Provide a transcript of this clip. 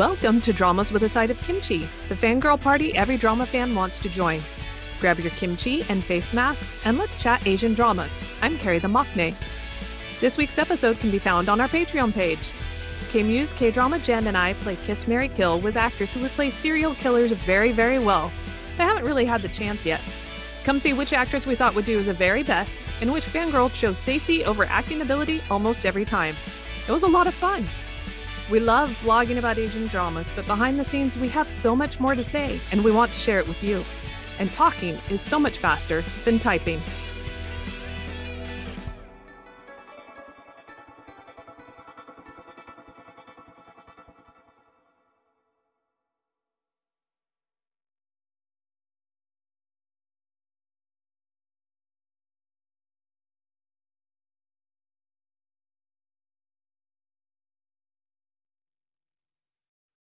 Welcome to Dramas with a Side of Kimchi, the fangirl party every drama fan wants to join. Grab your kimchi and face masks and let's chat Asian dramas. I'm Carrie the Maknae. This week's episode can be found on our Patreon page. K-Muse, K-Drama Jen, and I play Kiss, Marry Kill with actors who would play serial killers very, very well. They haven't really had the chance yet. Come see which actors we thought would do the very best, and which fangirl chose safety over acting ability almost every time. It was a lot of fun. We love blogging about Asian dramas, but behind the scenes, we have so much more to say, and we want to share it with you. And talking is so much faster than typing.